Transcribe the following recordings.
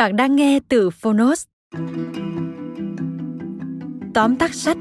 Bạn đang nghe từ Phonos. Tóm tắt sách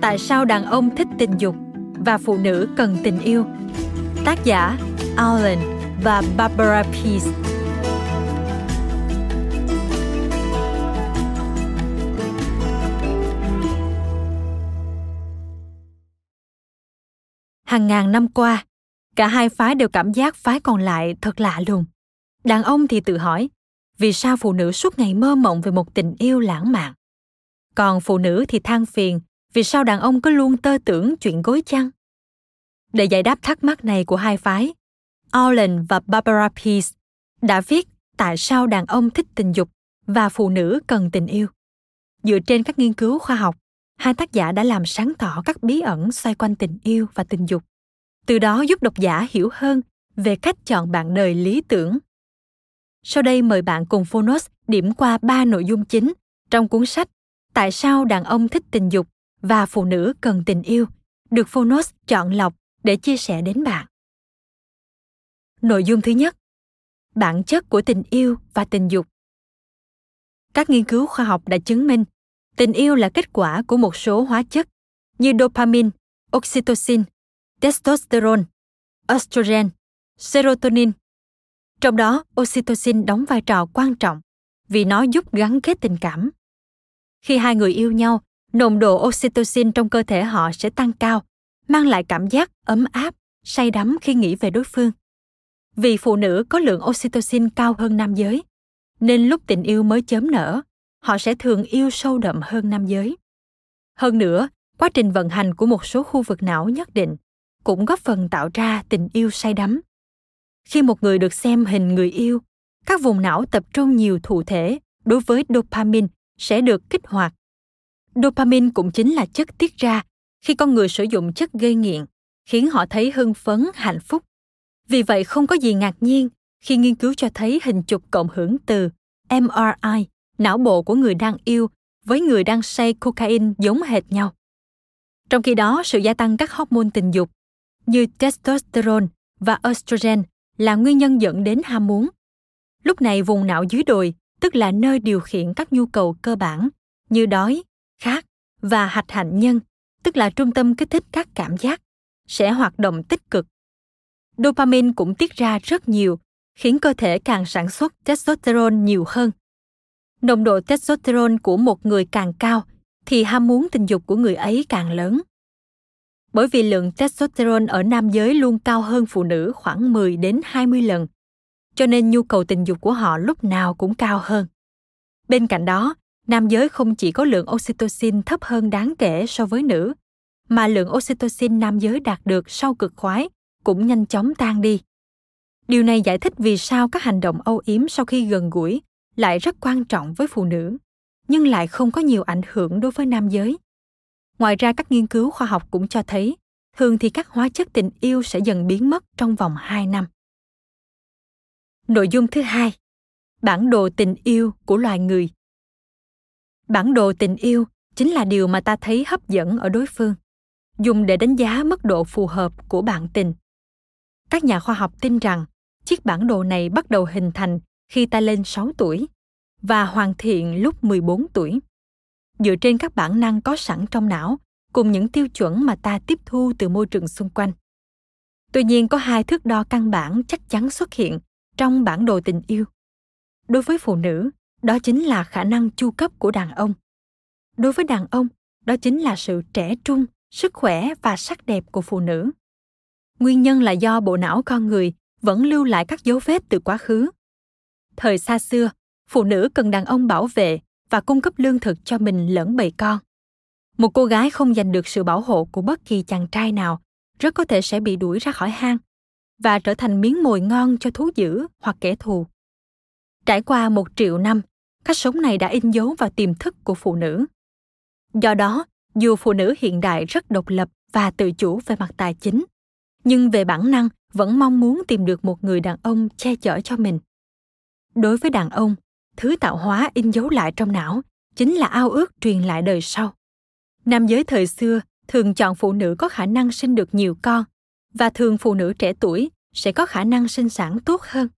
Tại sao đàn ông thích tình dục và phụ nữ cần tình yêu Tác giả Alan và Barbara Pease Hàng ngàn năm qua, cả hai phái đều cảm giác phái còn lại thật lạ lùng. Đàn ông thì tự hỏi, vì sao phụ nữ suốt ngày mơ mộng về một tình yêu lãng mạn còn phụ nữ thì than phiền vì sao đàn ông cứ luôn tơ tưởng chuyện gối chăn để giải đáp thắc mắc này của hai phái Alan và Barbara Pease đã viết tại sao đàn ông thích tình dục và phụ nữ cần tình yêu. Dựa trên các nghiên cứu khoa học, hai tác giả đã làm sáng tỏ các bí ẩn xoay quanh tình yêu và tình dục. Từ đó giúp độc giả hiểu hơn về cách chọn bạn đời lý tưởng sau đây mời bạn cùng Phonos điểm qua ba nội dung chính trong cuốn sách Tại sao đàn ông thích tình dục và phụ nữ cần tình yêu được Phonos chọn lọc để chia sẻ đến bạn. Nội dung thứ nhất Bản chất của tình yêu và tình dục Các nghiên cứu khoa học đã chứng minh tình yêu là kết quả của một số hóa chất như dopamine, oxytocin, testosterone, estrogen, serotonin trong đó, oxytocin đóng vai trò quan trọng vì nó giúp gắn kết tình cảm. Khi hai người yêu nhau, nồng độ oxytocin trong cơ thể họ sẽ tăng cao, mang lại cảm giác ấm áp, say đắm khi nghĩ về đối phương. Vì phụ nữ có lượng oxytocin cao hơn nam giới, nên lúc tình yêu mới chớm nở, họ sẽ thường yêu sâu đậm hơn nam giới. Hơn nữa, quá trình vận hành của một số khu vực não nhất định cũng góp phần tạo ra tình yêu say đắm khi một người được xem hình người yêu, các vùng não tập trung nhiều thụ thể đối với dopamine sẽ được kích hoạt. Dopamine cũng chính là chất tiết ra khi con người sử dụng chất gây nghiện, khiến họ thấy hưng phấn, hạnh phúc. Vì vậy không có gì ngạc nhiên khi nghiên cứu cho thấy hình chụp cộng hưởng từ mri não bộ của người đang yêu, với người đang say cocaine giống hệt nhau. Trong khi đó, sự gia tăng các hormone tình dục như testosterone và estrogen là nguyên nhân dẫn đến ham muốn. Lúc này vùng não dưới đồi, tức là nơi điều khiển các nhu cầu cơ bản như đói, khát và hạch hạnh nhân, tức là trung tâm kích thích các cảm giác, sẽ hoạt động tích cực. Dopamine cũng tiết ra rất nhiều, khiến cơ thể càng sản xuất testosterone nhiều hơn. Nồng độ testosterone của một người càng cao thì ham muốn tình dục của người ấy càng lớn bởi vì lượng testosterone ở nam giới luôn cao hơn phụ nữ khoảng 10 đến 20 lần, cho nên nhu cầu tình dục của họ lúc nào cũng cao hơn. Bên cạnh đó, nam giới không chỉ có lượng oxytocin thấp hơn đáng kể so với nữ, mà lượng oxytocin nam giới đạt được sau cực khoái cũng nhanh chóng tan đi. Điều này giải thích vì sao các hành động âu yếm sau khi gần gũi lại rất quan trọng với phụ nữ, nhưng lại không có nhiều ảnh hưởng đối với nam giới. Ngoài ra các nghiên cứu khoa học cũng cho thấy, thường thì các hóa chất tình yêu sẽ dần biến mất trong vòng 2 năm. Nội dung thứ hai, bản đồ tình yêu của loài người. Bản đồ tình yêu chính là điều mà ta thấy hấp dẫn ở đối phương, dùng để đánh giá mức độ phù hợp của bạn tình. Các nhà khoa học tin rằng chiếc bản đồ này bắt đầu hình thành khi ta lên 6 tuổi, và hoàn thiện lúc 14 tuổi. Dựa trên các bản năng có sẵn trong não cùng những tiêu chuẩn mà ta tiếp thu từ môi trường xung quanh. Tuy nhiên có hai thước đo căn bản chắc chắn xuất hiện trong bản đồ tình yêu. Đối với phụ nữ, đó chính là khả năng chu cấp của đàn ông. Đối với đàn ông, đó chính là sự trẻ trung, sức khỏe và sắc đẹp của phụ nữ. Nguyên nhân là do bộ não con người vẫn lưu lại các dấu vết từ quá khứ. Thời xa xưa, phụ nữ cần đàn ông bảo vệ và cung cấp lương thực cho mình lẫn bầy con. Một cô gái không giành được sự bảo hộ của bất kỳ chàng trai nào rất có thể sẽ bị đuổi ra khỏi hang và trở thành miếng mồi ngon cho thú dữ hoặc kẻ thù. Trải qua một triệu năm, cách sống này đã in dấu vào tiềm thức của phụ nữ. Do đó, dù phụ nữ hiện đại rất độc lập và tự chủ về mặt tài chính, nhưng về bản năng vẫn mong muốn tìm được một người đàn ông che chở cho mình. Đối với đàn ông, thứ tạo hóa in dấu lại trong não chính là ao ước truyền lại đời sau. Nam giới thời xưa thường chọn phụ nữ có khả năng sinh được nhiều con và thường phụ nữ trẻ tuổi sẽ có khả năng sinh sản tốt hơn.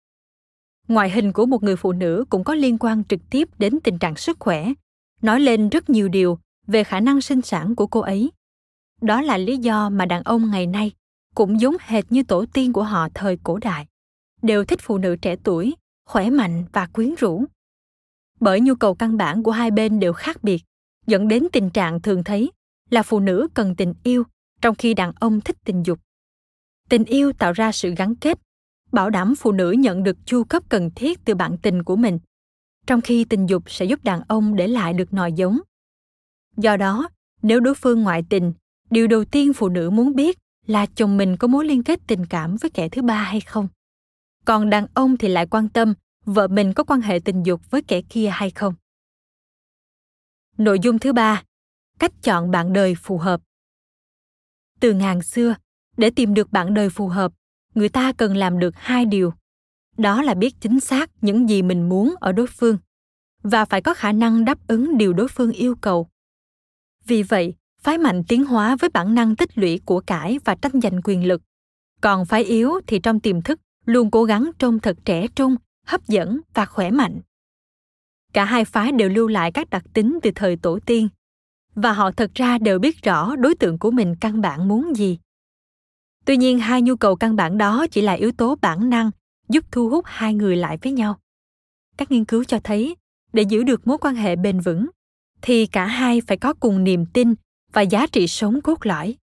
Ngoại hình của một người phụ nữ cũng có liên quan trực tiếp đến tình trạng sức khỏe, nói lên rất nhiều điều về khả năng sinh sản của cô ấy. Đó là lý do mà đàn ông ngày nay cũng giống hệt như tổ tiên của họ thời cổ đại, đều thích phụ nữ trẻ tuổi, khỏe mạnh và quyến rũ. Bởi nhu cầu căn bản của hai bên đều khác biệt, dẫn đến tình trạng thường thấy là phụ nữ cần tình yêu trong khi đàn ông thích tình dục. Tình yêu tạo ra sự gắn kết bảo đảm phụ nữ nhận được chu cấp cần thiết từ bạn tình của mình trong khi tình dục sẽ giúp đàn ông để lại được nòi giống. Do đó nếu đối phương ngoại tình điều đầu tiên phụ nữ muốn biết là chồng mình có mối liên kết tình cảm với kẻ thứ ba hay không. Còn đàn ông thì lại quan tâm vợ mình có quan hệ tình dục với kẻ kia hay không? Nội dung thứ ba, cách chọn bạn đời phù hợp. Từ ngàn xưa, để tìm được bạn đời phù hợp, người ta cần làm được hai điều. Đó là biết chính xác những gì mình muốn ở đối phương, và phải có khả năng đáp ứng điều đối phương yêu cầu. Vì vậy, phái mạnh tiến hóa với bản năng tích lũy của cải và tranh giành quyền lực. Còn phái yếu thì trong tiềm thức, luôn cố gắng trông thật trẻ trung hấp dẫn và khỏe mạnh. Cả hai phái đều lưu lại các đặc tính từ thời tổ tiên, và họ thật ra đều biết rõ đối tượng của mình căn bản muốn gì. Tuy nhiên, hai nhu cầu căn bản đó chỉ là yếu tố bản năng giúp thu hút hai người lại với nhau. Các nghiên cứu cho thấy, để giữ được mối quan hệ bền vững, thì cả hai phải có cùng niềm tin và giá trị sống cốt lõi.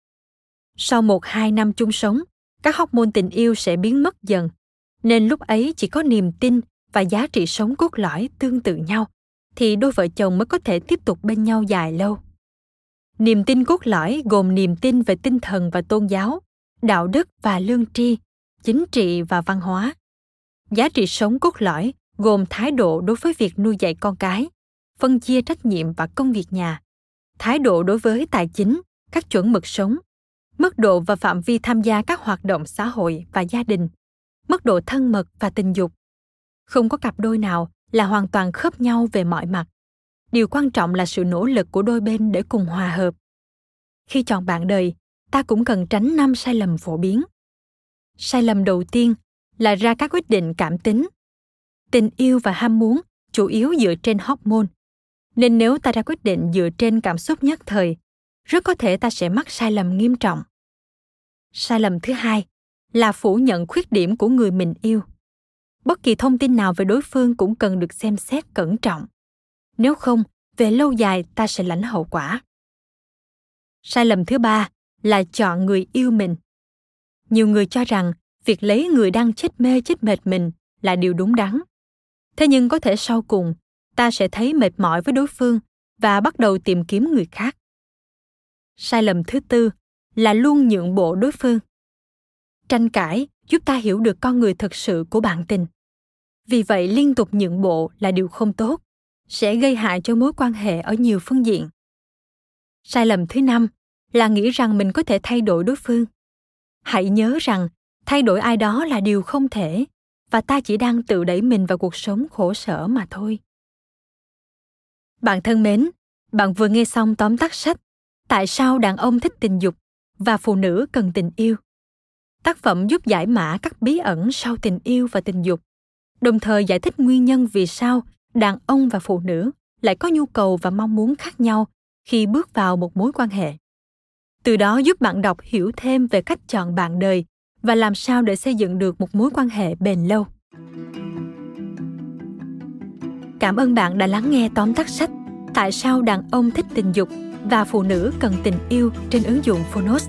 Sau một hai năm chung sống, các hormone tình yêu sẽ biến mất dần nên lúc ấy chỉ có niềm tin và giá trị sống cốt lõi tương tự nhau, thì đôi vợ chồng mới có thể tiếp tục bên nhau dài lâu. Niềm tin cốt lõi gồm niềm tin về tinh thần và tôn giáo, đạo đức và lương tri, chính trị và văn hóa. Giá trị sống cốt lõi gồm thái độ đối với việc nuôi dạy con cái, phân chia trách nhiệm và công việc nhà, thái độ đối với tài chính, các chuẩn mực sống, mức độ và phạm vi tham gia các hoạt động xã hội và gia đình mức độ thân mật và tình dục. Không có cặp đôi nào là hoàn toàn khớp nhau về mọi mặt. Điều quan trọng là sự nỗ lực của đôi bên để cùng hòa hợp. Khi chọn bạn đời, ta cũng cần tránh năm sai lầm phổ biến. Sai lầm đầu tiên là ra các quyết định cảm tính. Tình yêu và ham muốn chủ yếu dựa trên hormone. Nên nếu ta ra quyết định dựa trên cảm xúc nhất thời, rất có thể ta sẽ mắc sai lầm nghiêm trọng. Sai lầm thứ hai là phủ nhận khuyết điểm của người mình yêu. Bất kỳ thông tin nào về đối phương cũng cần được xem xét cẩn trọng. Nếu không, về lâu dài ta sẽ lãnh hậu quả. Sai lầm thứ ba là chọn người yêu mình. Nhiều người cho rằng việc lấy người đang chết mê chết mệt mình là điều đúng đắn. Thế nhưng có thể sau cùng, ta sẽ thấy mệt mỏi với đối phương và bắt đầu tìm kiếm người khác. Sai lầm thứ tư là luôn nhượng bộ đối phương tranh cãi giúp ta hiểu được con người thực sự của bạn tình. Vì vậy, liên tục nhượng bộ là điều không tốt, sẽ gây hại cho mối quan hệ ở nhiều phương diện. Sai lầm thứ năm là nghĩ rằng mình có thể thay đổi đối phương. Hãy nhớ rằng, thay đổi ai đó là điều không thể, và ta chỉ đang tự đẩy mình vào cuộc sống khổ sở mà thôi. Bạn thân mến, bạn vừa nghe xong tóm tắt sách tại sao đàn ông thích tình dục và phụ nữ cần tình yêu? Tác phẩm giúp giải mã các bí ẩn sau tình yêu và tình dục, đồng thời giải thích nguyên nhân vì sao đàn ông và phụ nữ lại có nhu cầu và mong muốn khác nhau khi bước vào một mối quan hệ. Từ đó giúp bạn đọc hiểu thêm về cách chọn bạn đời và làm sao để xây dựng được một mối quan hệ bền lâu. Cảm ơn bạn đã lắng nghe tóm tắt sách tại sao đàn ông thích tình dục và phụ nữ cần tình yêu trên ứng dụng phonos